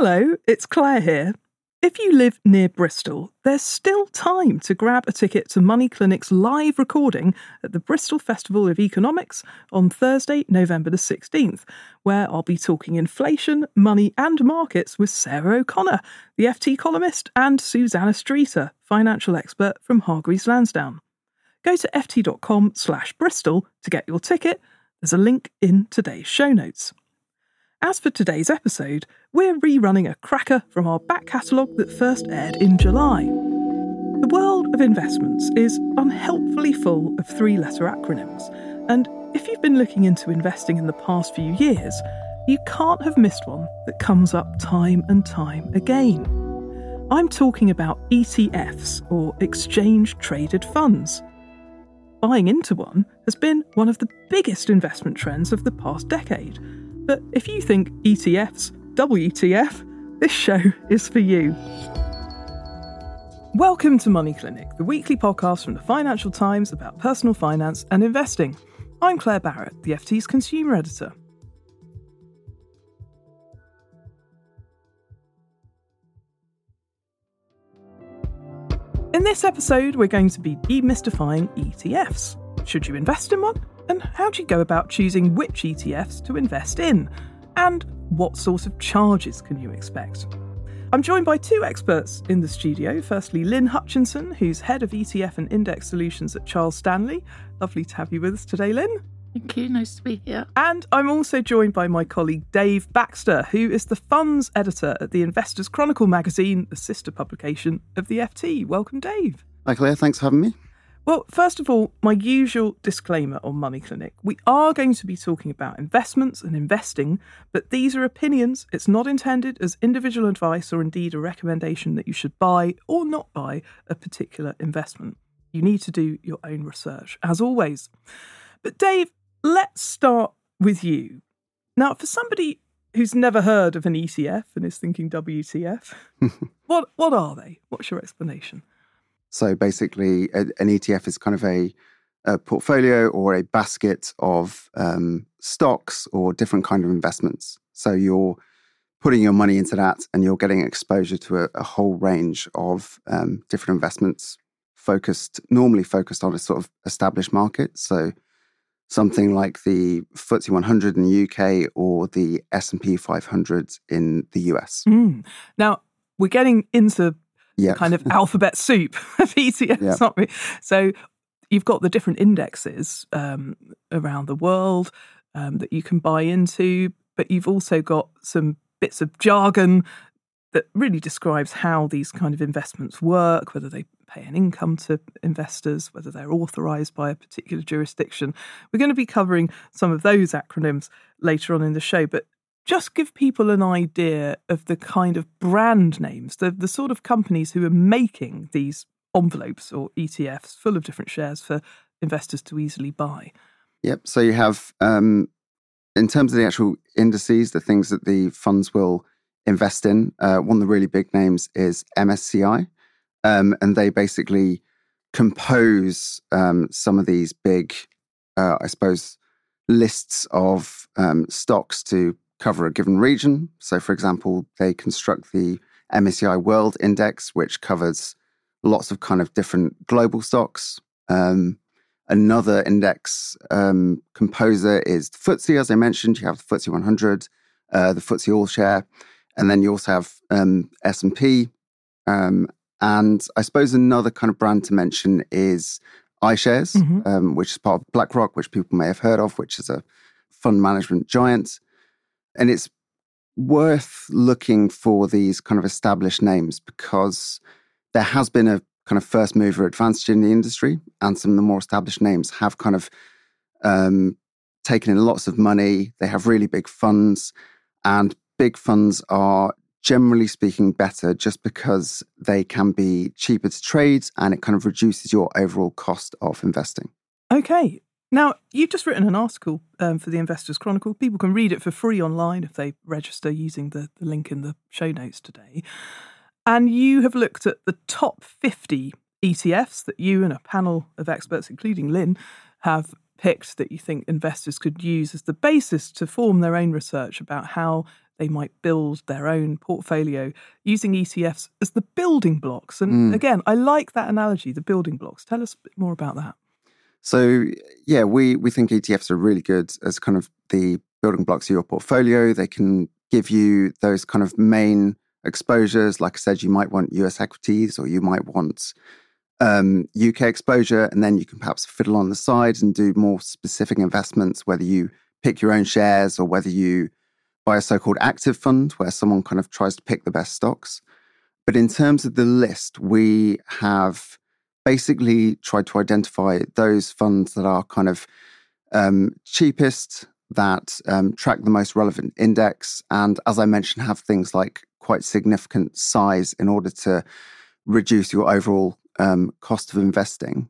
Hello, it's Claer here. If you live near Bristol, there's still time to grab a ticket to Money Clinic's live recording at the Bristol Festival of Economics on Thursday, November the 16th, where I'll be talking inflation, money, and markets with Sarah O'Connor, the FT columnist, and Susannah Streeter, financial expert from Hargreaves Lansdown. Go to ft.com slash Bristol to get your ticket. There's a link in today's show notes. As for today's episode, we're rerunning a cracker from our back catalogue that first aired in July. The world of investments is unhelpfully full of three letter acronyms, and if you've been looking into investing in the past few years, you can't have missed one that comes up time and time again. I'm talking about ETFs, or exchange traded funds. Buying into one has been one of the biggest investment trends of the past decade but if you think ETFs, WTF, this show is for you. Welcome to Money Clinic, the weekly podcast from the Financial Times about personal finance and investing. I'm Claer Barrett, the FT's consumer editor. In this episode, we're going to be demystifying ETFs. Should you invest in one? And how do you go about choosing which ETFs to invest in? And what sort of charges can you expect? I'm joined by two experts in the studio. Firstly, Lynn Hutchinson, who's head of ETF and index solutions at Charles Stanley. Lovely to have you with us today, Lynn. Thank you. Nice to be here. And I'm also joined by my colleague Dave Baxter, who is the funds editor at the Investors Chronicle magazine, the sister publication of the FT. Welcome, Dave. Hi, Claer. Thanks for having me. Well, first of all, my usual disclaimer on Money Clinic. We are going to be talking about investments and investing, but these are opinions. It's not intended as individual advice or indeed a recommendation that you should buy or not buy a particular investment. You need to do your own research, as always. But, Dave, let's start with you. Now, for somebody who's never heard of an ETF and is thinking WTF, what, what are they? What's your explanation? So basically, a, an ETF is kind of a, a, portfolio or a basket of um, stocks or different kind of investments. So you're putting your money into that, and you're getting exposure to a, a whole range of um, different investments, focused normally focused on a sort of established market. So something like the FTSE 100 in the UK or the S&P 500 in the US. Mm. Now, we're getting into kind of alphabet soup of ETFs, aren't? So you've got the different indexes um, around the world um, that you can buy into, but you've also got some bits of jargon that really describes how these kind of investments work, whether they pay an income to investors, whether they're authorized by a particular jurisdiction. We're going to be covering some of those acronyms later on in the show, but just give people an idea of the kind of brand names, the, the sort of companies who are making these envelopes or ETFs full of different shares for investors to easily buy. Yep. So you have, um, in terms of the actual indices, the things that the funds will invest in, uh, one of the really big names is MSCI. Um, and they basically compose um, some of these big, uh, I suppose, lists of um, stocks to cover a given region. So, for example, they construct the MSCI World Index, which covers lots of kind of different global stocks. Um, another index um, composer is FTSE, as I mentioned. You have the FTSE 100, uh, the FTSE All Share, and then you also have um, S and P. Um, and I suppose another kind of brand to mention is iShares, Mhm. um, which is part of BlackRock, which people may have heard of, which is a fund management giant. And it's worth looking for these kind of established names because there has been a kind of first mover advantage in the industry, and some of the more established names have kind of um, taken in lots of money. They have really big funds, and big funds are generally speaking better just because they can be cheaper to trade and it kind of reduces your overall cost of investing. Okay. Now, you've just written an article um, for the Investors Chronicle. People can read it for free online if they register using the, the link in the show notes today. And you have looked at the top 50 ETFs that you and a panel of experts, including Lynn, have picked that you think investors could use as the basis to form their own research about how they might build their own portfolio using ETFs as the building blocks. And Mm. again, I like that analogy, the building blocks. Tell us a bit more about that. So yeah, we we think ETFs are really good as kind of the building blocks of your portfolio. They can give you those kind of main exposures. Like I said, you might want US equities or you might want um, UK exposure, and then you can perhaps fiddle on the side and do more specific investments, whether you pick your own shares or whether you buy a so-called active fund where someone kind of tries to pick the best stocks. But in terms of the list, we have basically tried to identify those funds that are kind of um, cheapest, that um, track the most relevant index, and as I mentioned, have things like quite significant size in order to reduce your overall um, cost of investing.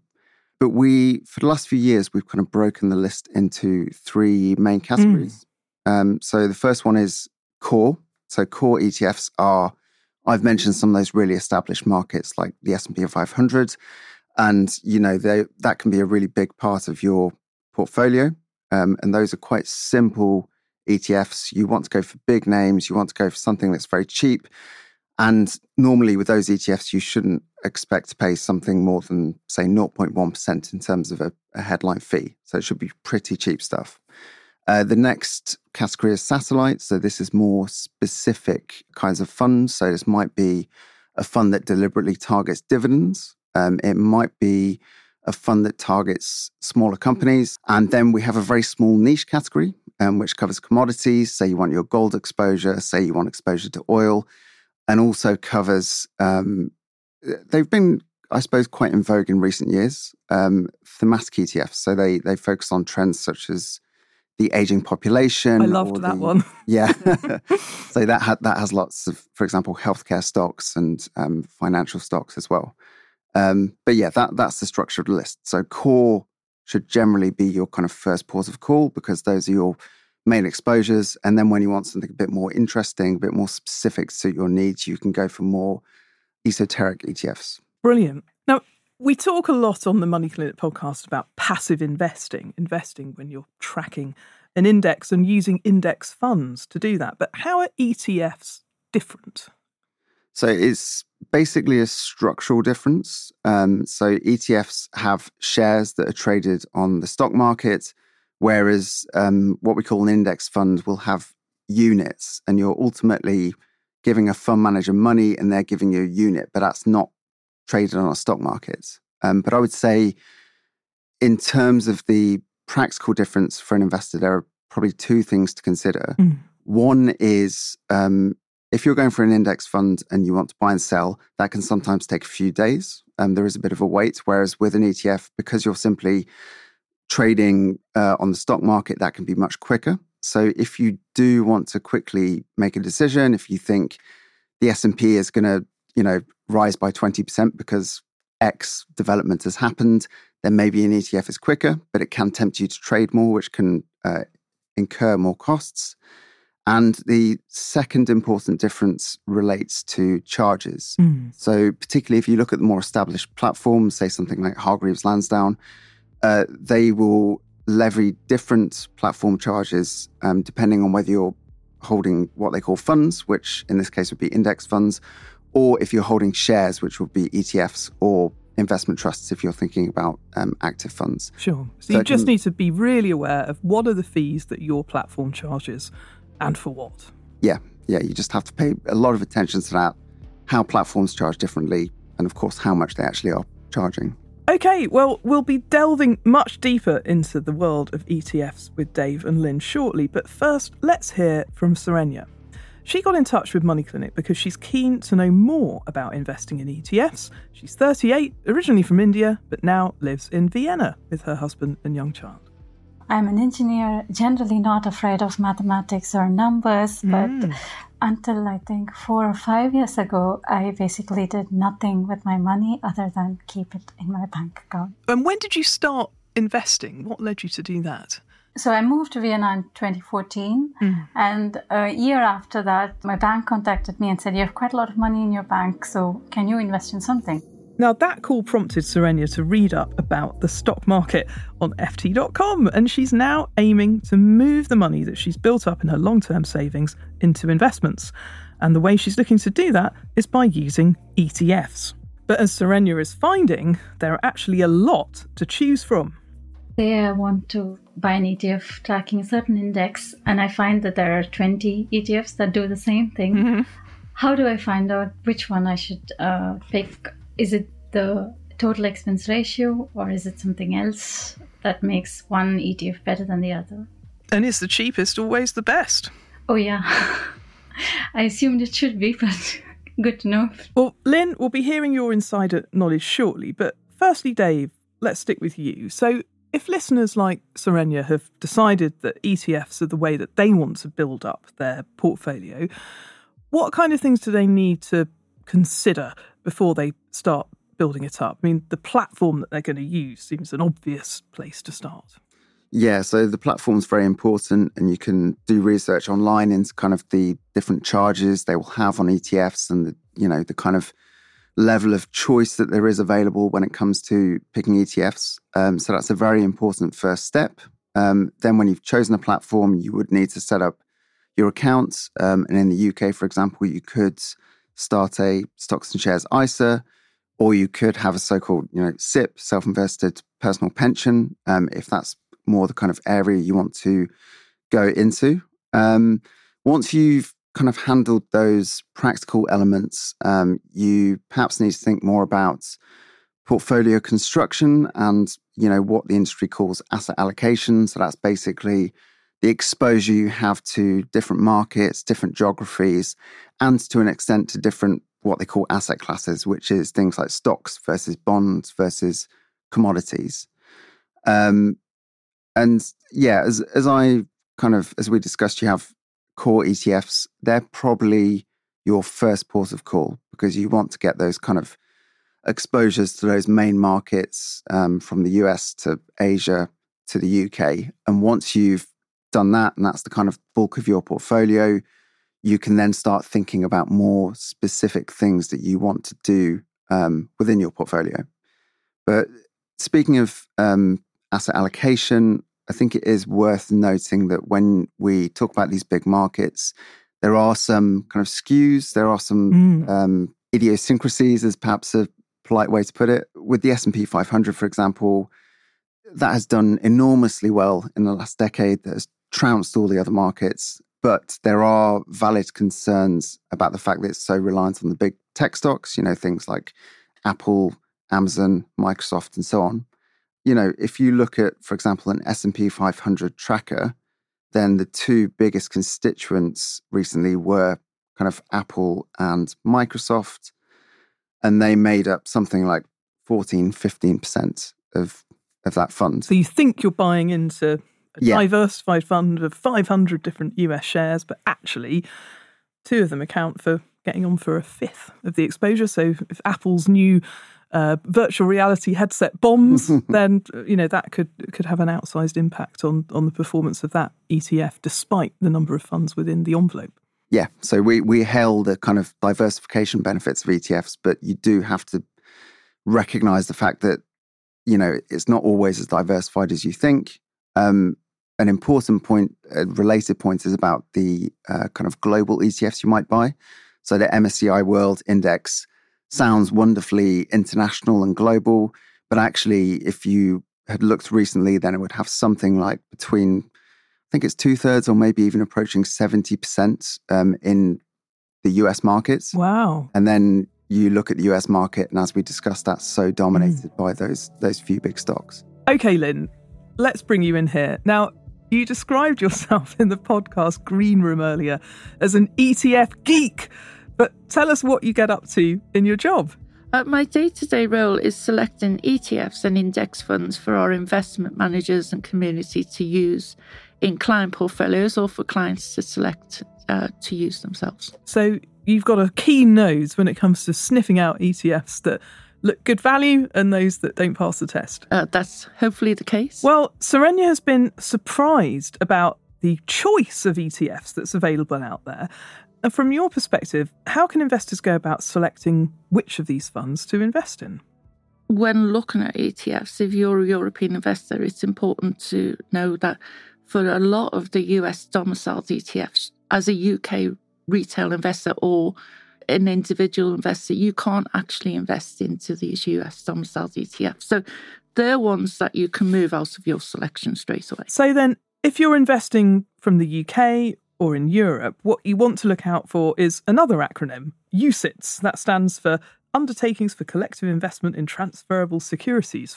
But we, for the last few years, we've kind of broken the list into three main categories. Um, so the first one is core. So core ETFs are, I've mentioned some of those really established markets like the S&P 500 and you know they that can be a really big part of your portfolio. Um, and those are quite simple etfs you want to go for big names you want to go for something that's very cheap and normally with those etfs you shouldn't expect to pay something more than say 0.1% in terms of a, a headline fee. So it should be pretty cheap stuff uh, the next category is satellites. so this is more specific kinds of funds so this might be a fund that deliberately targets dividends um, it might be a fund that targets smaller companies. And then we have a very small niche category, um, which covers commodities. Say you want your gold exposure, say you want exposure to oil, and also covers, um, they've been, I suppose, quite in vogue in recent years, um, thematic ETFs. So they, they focus on trends such as the aging population. I loved that the- one. Yeah. so that ha- that has lots of, for example, healthcare stocks and um, financial stocks as well. Um, but yeah, that that's the structure of the list. So core should generally be your kind of first port of call because those are your main exposures. And then when you want something a bit more interesting, a bit more specific to your needs, you can go for more esoteric ETFs. Brilliant. We talk a lot on the Money Clinic podcast about passive investing, investing when you're tracking an index and using index funds to do that. But how are ETFs different? So it's basically a structural difference. Um, so ETFs have shares that are traded on the stock market, whereas um, what we call an index fund will have units, and you're ultimately giving a fund manager money and they're giving you a unit, but that's not traded on our stock markets. Um, but I would say, in terms of the practical difference for an investor, there are probably two things to consider. Mm. One is um, if you're going for an index fund and you want to buy and sell, that can sometimes take a few days. Um, there is a bit of a wait. Whereas with an ETF, because you're simply trading uh, on the stock market, that can be much quicker. So if you do want to quickly make a decision, if you think the S and P is going to, you know, rise by twenty percent because X development has happened, then maybe an ETF is quicker, but it can tempt you to trade more, which can uh, incur more costs. And the second important difference relates to charges. So, particularly if you look at the more established platforms, say something like Hargreaves Lansdown, uh, they will levy different platform charges um, depending on whether you're holding what they call funds, which in this case would be index funds, or if you're holding shares, which would be ETFs or investment trusts if you're thinking about um, active funds. Sure. So, So you just can- need to be really aware of what are the fees that your platform charges and for what. Yeah, yeah, you just have to pay a lot of attention to that, how platforms charge differently, and of course, how much they actually are charging. Okay, well, we'll be delving much deeper into the world of ETFs with Dave and Lynn shortly, but first, let's hear from Saranya. She got in touch with Money Clinic because she's keen to know more about investing in ETFs. She's 38, originally from India, but now lives in Vienna with her husband and young child. I'm an engineer, generally not afraid of mathematics or numbers, but mm. until I think four or five years ago, I basically did nothing with my money other than keep it in my bank account. And when did you start investing? What led you to do that? So I moved to Vienna in 2014. Mm. And a year after that, my bank contacted me and said, You have quite a lot of money in your bank, so can you invest in something? Now, that call prompted Saranya to read up about the stock market on FT.com, and she's now aiming to move the money that she's built up in her long term savings into investments. And the way she's looking to do that is by using ETFs. But as Saranya is finding, there are actually a lot to choose from. Say I want to buy an ETF tracking a certain index, and I find that there are 20 ETFs that do the same thing. Mm-hmm. How do I find out which one I should uh, pick? Is it the total expense ratio, or is it something else that makes one ETF better than the other? And is the cheapest always the best? Oh, yeah. I assumed it should be, but good to know. Well, Lynn, we'll be hearing your insider knowledge shortly, but firstly, Dave, let's stick with you. So, if listeners like Saranya have decided that ETFs are the way that they want to build up their portfolio, what kind of things do they need to consider before they start building it up? I mean, the platform that they're going to use seems an obvious place to start. Yeah, so the platform's very important, and you can do research online into kind of the different charges they will have on ETFs and the you know the kind of level of choice that there is available when it comes to picking ETFs. Um, so that's a very important first step. Um, then, when you've chosen a platform, you would need to set up your accounts. Um, and in the UK, for example, you could start a stocks and shares ISA, or you could have a so-called, you know, SIPP, self-invested personal pension, um, if that's more the kind of area you want to go into. Um, once you've kind of handled those practical elements, um, you perhaps need to think more about portfolio construction and you know what the industry calls asset allocation. So that's basically the exposure you have to different markets, different geographies, and to an extent to different what they call asset classes, which is things like stocks versus bonds versus commodities. Um, and yeah, as as I kind of as we discussed, you have core ETFs, they're probably your first port of call because you want to get those kind of exposures to those main markets um, from the US to Asia to the UK. And once you've done that, and that's the kind of bulk of your portfolio, you can then start thinking about more specific things that you want to do um, within your portfolio. But speaking of um, asset allocation, I think it is worth noting that when we talk about these big markets, there are some kind of skews, there are some mm. um, idiosyncrasies, as perhaps a polite way to put it. With the S&P 500, for example, that has done enormously well in the last decade. That has trounced all the other markets. But there are valid concerns about the fact that it's so reliant on the big tech stocks, you know, things like Apple, Amazon, Microsoft, and so on you know, if you look at, for example, an S&P 500 tracker, then the two biggest constituents recently were kind of Apple and Microsoft. And they made up something like 14, 15% of, of that fund. So you think you're buying into a yeah. diversified fund of 500 different US shares, but actually, two of them account for getting on for a fifth of the exposure. So if Apple's new uh, virtual reality headset bombs, then you know that could could have an outsized impact on on the performance of that ETF, despite the number of funds within the envelope. Yeah, so we we hail the kind of diversification benefits of ETFs, but you do have to recognize the fact that you know it's not always as diversified as you think. Um, an important point, a related point, is about the uh, kind of global ETFs you might buy. So the MSCI World Index sounds wonderfully international and global. But actually, if you had looked recently, then it would have something like between, I think it's two thirds or maybe even approaching 70% um, in the US markets. Wow. And then you look at the US market, and as we discussed, that's so dominated mm. by those, those few big stocks. Okay, Lynn, let's bring you in here. Now, you described yourself in the podcast Green Room earlier as an ETF geek, but tell us what you get up to in your job. Uh, my day to day role is selecting ETFs and index funds for our investment managers and community to use in client portfolios or for clients to select uh, to use themselves. So you've got a keen nose when it comes to sniffing out ETFs that look good value and those that don't pass the test. Uh, that's hopefully the case. Well, Saranya has been surprised about the choice of ETFs that's available out there. And from your perspective, how can investors go about selecting which of these funds to invest in? When looking at ETFs, if you're a European investor, it's important to know that for a lot of the US domiciled ETFs, as a UK retail investor or an individual investor, you can't actually invest into these US domiciled ETFs. So they're ones that you can move out of your selection straight away. So then, if you're investing from the UK or in Europe, what you want to look out for is another acronym, UCITS. That stands for Undertakings for Collective Investment in Transferable Securities.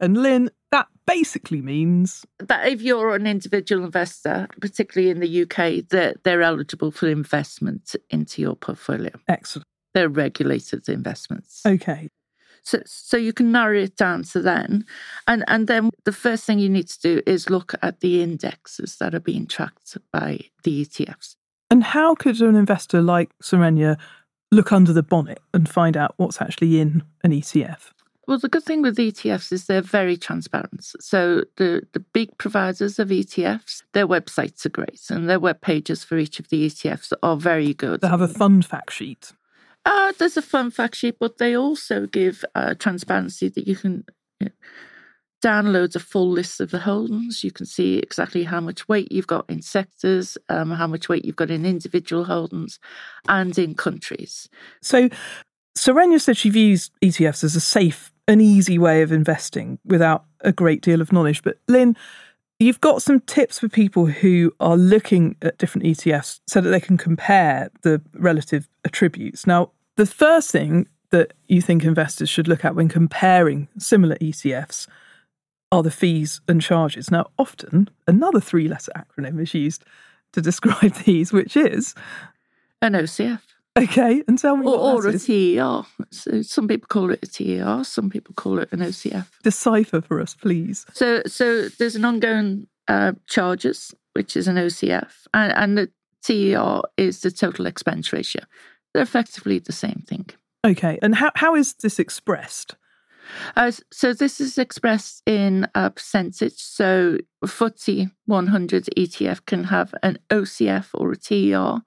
And Lynn, that basically means that if you're an individual investor, particularly in the UK, that they're eligible for investment into your portfolio. Excellent. They're regulated investments. Okay. So, so you can narrow it down to then. And, and then the first thing you need to do is look at the indexes that are being tracked by the ETFs. And how could an investor like Saranya look under the bonnet and find out what's actually in an ETF? Well, the good thing with ETFs is they're very transparent. So the, the big providers of ETFs, their websites are great and their web pages for each of the ETFs are very good. They have a fun fact sheet. Uh, there's a fun fact sheet, but they also give uh, transparency that you can you know, download a full list of the holdings. You can see exactly how much weight you've got in sectors, um, how much weight you've got in individual holdings, and in countries. So, Saranya said she views ETFs as a safe and easy way of investing without a great deal of knowledge. But, Lynn, You've got some tips for people who are looking at different ETFs so that they can compare the relative attributes. Now, the first thing that you think investors should look at when comparing similar ETFs are the fees and charges. Now, often another three letter acronym is used to describe these, which is an OCF. Okay, and tell me or, or a TER. So some people call it a TER, some people call it an OCF. Decipher for us, please. So, so there's an ongoing uh, charges, which is an OCF, and, and the TER is the total expense ratio. They're effectively the same thing. Okay, and how, how is this expressed? Uh, so this is expressed in a percentage. So FTSE 100 ETF can have an OCF or a TER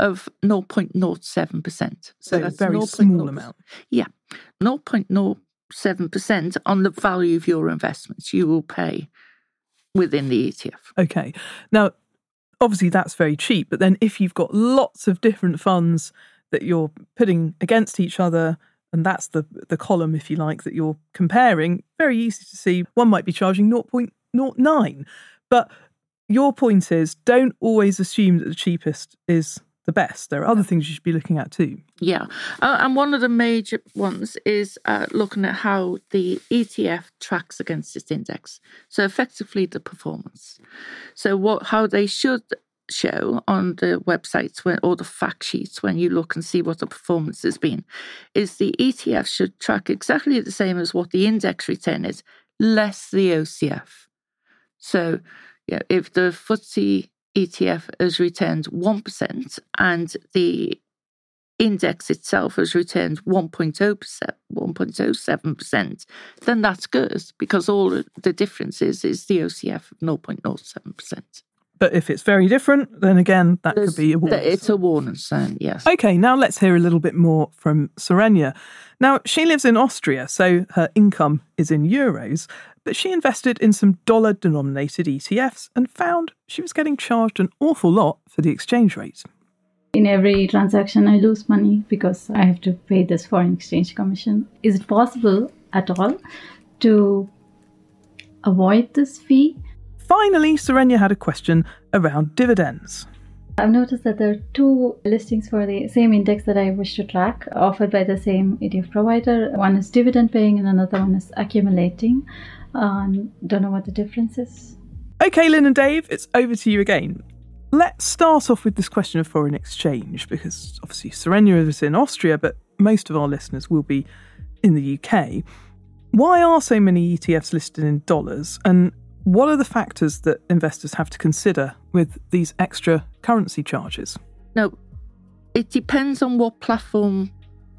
of 0.07%. So, that's a very small amount. Yeah, 0.07% on the value of your investments you will pay within the ETF. Okay. Now, obviously that's very cheap, but then if you've got lots of different funds that you're putting against each other, and that's the the column, if you like, that you're comparing, very easy to see one might be charging 0.09. But your point is don't always assume that the cheapest is the best. There are other things you should be looking at too. Yeah. Uh, and one of the major ones is uh, looking at how the ETF tracks against its index. So effectively the performance. So what how they should show on the websites when or the fact sheets when you look and see what the performance has been is the ETF should track exactly the same as what the index return is, less the OCF. So yeah, if the FTSE ETF has returned 1% and the index itself has returned 1.0, 1.07%, then that's good because all the difference is, is the OCF of 0.07%. But if it's very different, then again, that There's, could be a warning. It's a warning sign, yes. Okay, now let's hear a little bit more from Saranya. Now, she lives in Austria, so her income is in euros, but she invested in some dollar denominated ETFs and found she was getting charged an awful lot for the exchange rate. In every transaction, I lose money because I have to pay this foreign exchange commission. Is it possible at all to avoid this fee? finally, Saranya had a question around dividends. I've noticed that there are two listings for the same index that I wish to track offered by the same ETF provider. One is dividend paying and another one is accumulating. Um, don't know what the difference is. Okay, Lynn and Dave, it's over to you again. Let's start off with this question of foreign exchange because obviously Saranya is in Austria, but most of our listeners will be in the UK. Why are so many ETFs listed in dollars and what are the factors that investors have to consider with these extra currency charges? No, it depends on what platform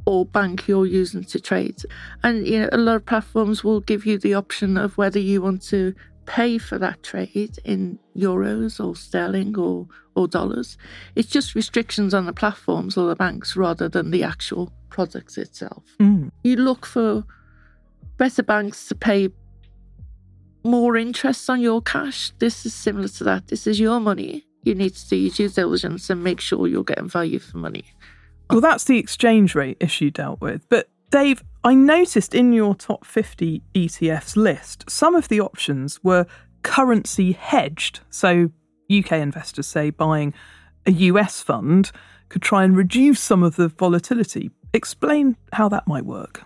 or bank you're using to trade. And you know, a lot of platforms will give you the option of whether you want to pay for that trade in euros or sterling or, or dollars. It's just restrictions on the platforms or the banks rather than the actual products itself. Mm. You look for better banks to pay more interest on your cash. This is similar to that. This is your money. You need to do your due diligence and make sure you're getting value for money. Well, that's the exchange rate issue dealt with. But Dave, I noticed in your top 50 ETFs list, some of the options were currency hedged. So UK investors say buying a US fund could try and reduce some of the volatility. Explain how that might work.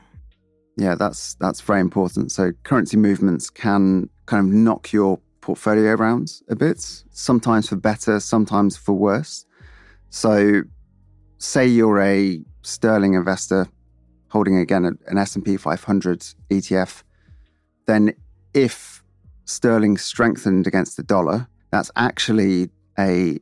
Yeah, that's that's very important. So currency movements can kind of knock your portfolio around a bit, sometimes for better, sometimes for worse. So say you're a sterling investor holding again an S&P 500 ETF, then if sterling strengthened against the dollar, that's actually a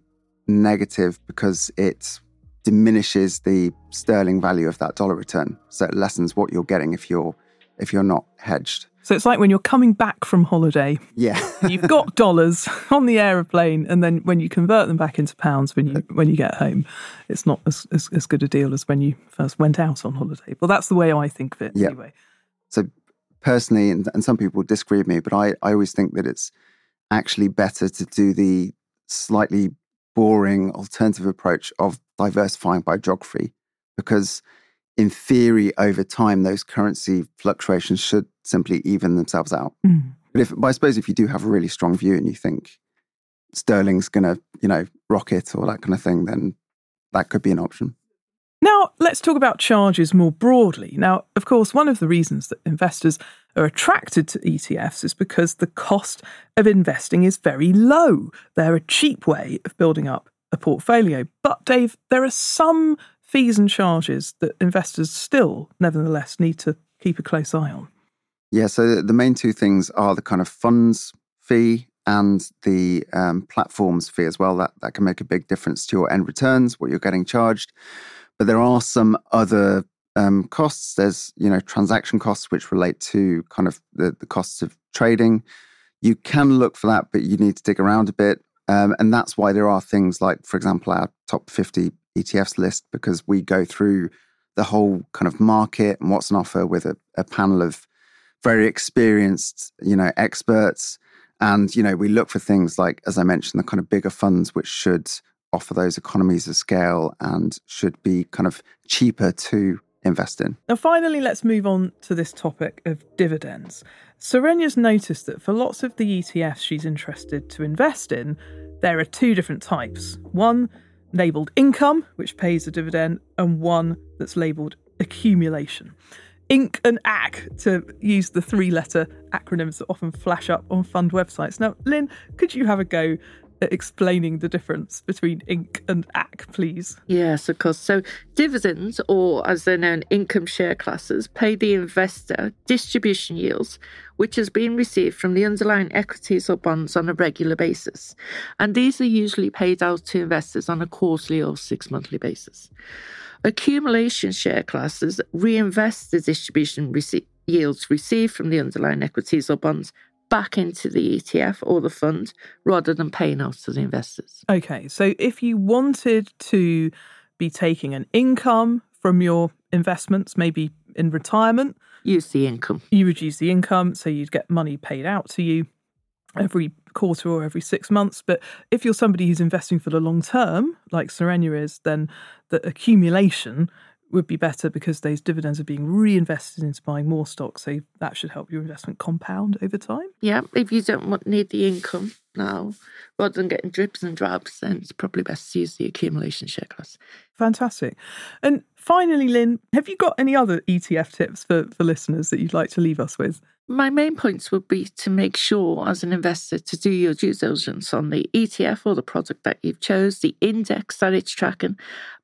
negative because it diminishes the sterling value of that dollar return. So it lessens what you're getting if you're if you're not hedged. So it's like when you're coming back from holiday. Yeah. you've got dollars on the aeroplane and then when you convert them back into pounds when you when you get home, it's not as, as, as good a deal as when you first went out on holiday. Well that's the way I think of it Yeah. anyway. So personally, and, and some people disagree with me, but I, I always think that it's actually better to do the slightly boring alternative approach of diversifying by geography because in theory over time those currency fluctuations should simply even themselves out Mm. but if but i suppose if you do have a really strong view and you think sterling's going to you know rocket or that kind of thing then that could be an option Now, let's talk about charges more broadly. Now, of course, one of the reasons that investors are attracted to ETFs is because the cost of investing is very low. They're a cheap way of building up a portfolio. But, Dave, there are some fees and charges that investors still, nevertheless, need to keep a close eye on. Yeah, so the- main two things are the kind of funds fee and the um, platforms fee as well. That that can make a big difference to your end returns, what you're getting charged. But there are some other um, costs. There's you know transaction costs which relate to kind of the, the costs of trading. You can look for that, but you need to dig around a bit. Um, and that's why there are things like, for example, our top 50 ETFs list, because we go through the whole kind of market and what's on offer with a, a panel of very experienced, you know, experts. And, you know, we look for things like, as I mentioned, the kind of bigger funds which should offer those economies of scale and should be kind of cheaper to invest in. Now, finally, let's move on to this topic of dividends. Saranya's noticed that for lots of the ETFs she's interested to invest in, there are two different types. One labelled income, which pays a dividend, and one that's labelled accumulation. INC and AC, to use the three letter acronyms that often flash up on fund websites. Now, Lynn, could you have a go explaining the difference between INC and AC, please? Yes, of course. So dividends, or as they're known, income share classes, pay the investor distribution yields, which has been received from the underlying equities or bonds on a regular basis. And these are usually paid out to investors on a quarterly or six monthly basis. Accumulation share classes reinvest the distribution rece- yields received from the underlying equities or bonds back into the ETF or the fund rather than paying out to the investors. Okay, so if you wanted to be taking an income from your investments, maybe in retirement, Use the income. you reduce the income, so you'd get money paid out to you every quarter or every six months. But if you're somebody who's investing for the long term, like Saranya is, then the accumulation would be better because those dividends are being reinvested into buying more stocks. So that should help your investment compound over time. Yeah, if you don't want, need the income, now, rather than getting drips and drabs, then it's probably best to use the accumulation share class. Fantastic. And finally, Lynn, have you got any other ETF tips for, for listeners that you'd like to leave us with? My main points would be to make sure as an investor to do your due diligence on the ETF or the product that you've chose, the index that it's tracking,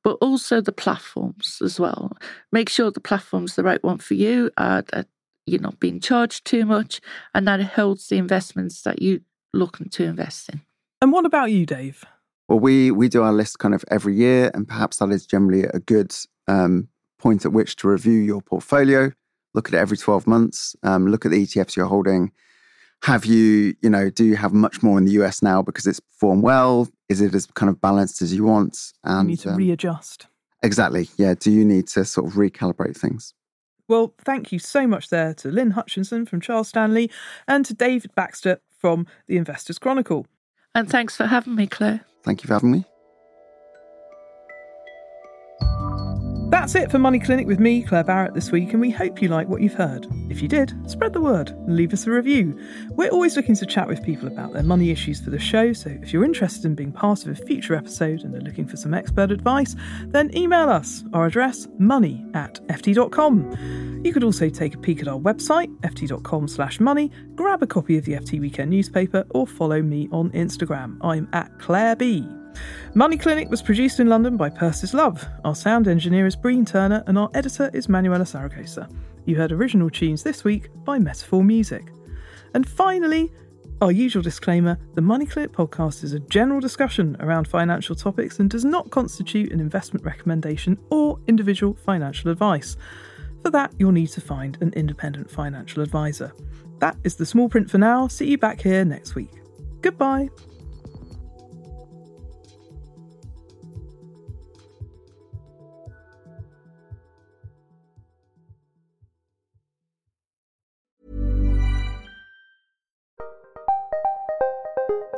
but also the platforms as well. Make sure the platform's the right one for you, uh, that you're not being charged too much, and that it holds the investments that you're looking to invest in. And what about you, Dave? Well, we we do our list kind of every year, and perhaps that is generally a good um, point at which to review your portfolio. Look at it every twelve months. Um, look at the ETFs you're holding. Have you, you know, do you have much more in the US now because it's performed well? Is it as kind of balanced as you want? And you need to um, readjust. Exactly. Yeah. Do you need to sort of recalibrate things? Well, thank you so much there to Lynn Hutchinson from Charles Stanley and to David Baxter from the Investors Chronicle. And thanks for having me, Claer. Thank you for having me. That's it for Money Clinic with me, Claer Barrett, this week, and we hope you like what you've heard. If you did, spread the word and leave us a review. We're always looking to chat with people about their money issues for the show, so if you're interested in being part of a future episode and are looking for some expert advice, then email us. Our address, money at ft.com. You could also take a peek at our website, ft.com slash money, grab a copy of the FT Weekend newspaper, or follow me on Instagram. I'm at Claer B. Money Clinic was produced in London by Persis Love. Our sound engineer is Breen Turner, and our editor is Manuela Saragosa. You heard original tunes this week by Metaphor Music. And finally, our usual disclaimer the Money Clinic podcast is a general discussion around financial topics and does not constitute an investment recommendation or individual financial advice. For that, you'll need to find an independent financial advisor. That is the small print for now. See you back here next week. Goodbye.